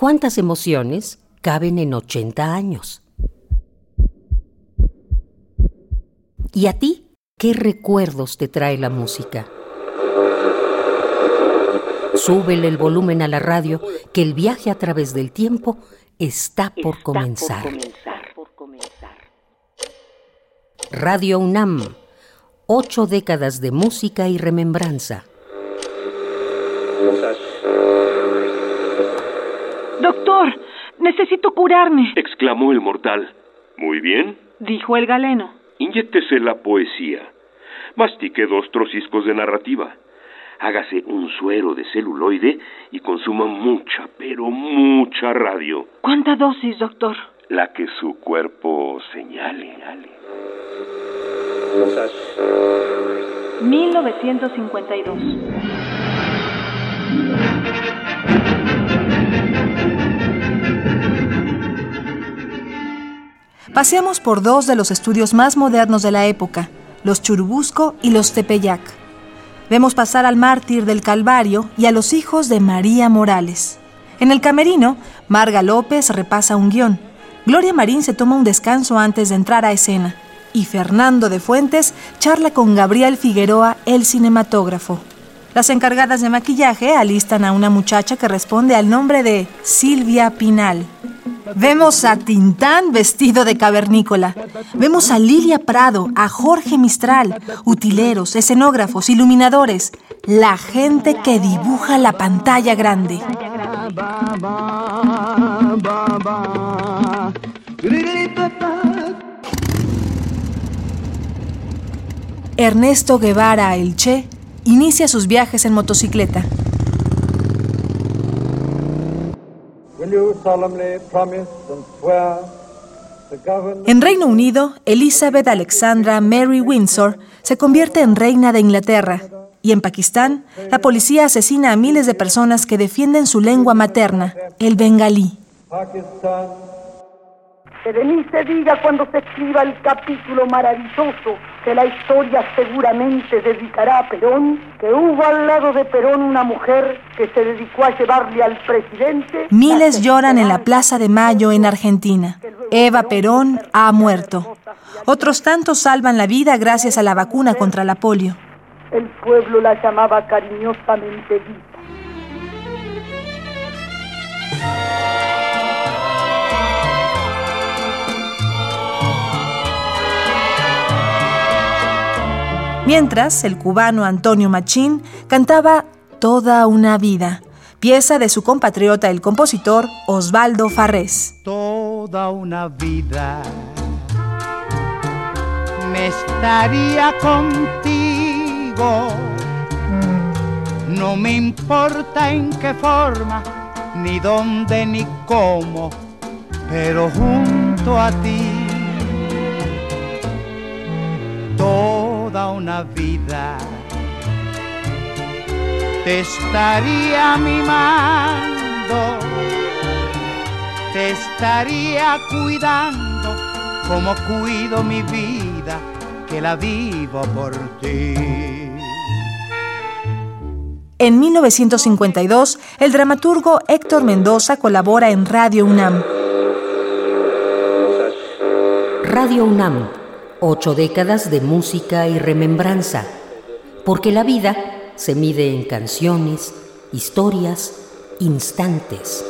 ¿Cuántas emociones caben en 80 años? ¿Y a ti qué recuerdos te trae la música? Súbele el volumen a la radio, que el viaje a través del tiempo está por comenzar. Radio UNAM, ocho décadas de música y remembranza. Doctor, necesito curarme, exclamó el mortal. Muy bien, dijo el galeno. Inyéctese la poesía. Mastique dos trociscos de narrativa hágase un suero de celuloide y consuma mucha, pero mucha radio. ¿Cuánta dosis, doctor? La que su cuerpo señale. 1952. Paseamos por dos de los estudios más modernos de la época, los Churubusco y los Tepeyac. Vemos pasar al mártir del Calvario y a los hijos de María Morales. En el camerino, Marga López repasa un guion. Gloria Marín se toma un descanso antes de entrar a escena. Y Fernando de Fuentes charla con Gabriel Figueroa, el cinematógrafo. Las encargadas de maquillaje alistan a una muchacha que responde al nombre de Silvia Pinal. Vemos a Tintán vestido de cavernícola. Vemos a Lilia Prado, a Jorge Mistral, utileros, escenógrafos, iluminadores, la gente que dibuja la pantalla grande. Ernesto Guevara, el Che, inicia sus viajes en motocicleta. En Reino Unido, Elizabeth Alexandra Mary Windsor se convierte en reina de Inglaterra y en Pakistán, la policía asesina a miles de personas que defienden su lengua materna, el bengalí. Que de mí se diga cuando se escriba el capítulo maravilloso que la historia seguramente dedicará a Perón, que hubo al lado de Perón una mujer que se dedicó a llevarle al presidente. Miles lloran en la Plaza de Mayo en Argentina. Eva Perón ha muerto. Otros tantos salvan la vida gracias a la vacuna contra la polio. El pueblo la llamaba cariñosamente Mientras, el cubano Antonio Machín cantaba Toda una vida, pieza de su compatriota el compositor Osvaldo Farrés. Toda una vida me estaría contigo. No me importa en qué forma, ni dónde, ni cómo, pero junto a ti una vida te estaría mimando, te estaría cuidando como cuido mi vida, que la vivo por ti. En 1952, el dramaturgo Héctor Mendoza colabora en Radio UNAM. Radio UNAM Ocho décadas de música y remembranza, porque la vida se mide en canciones, historias, instantes.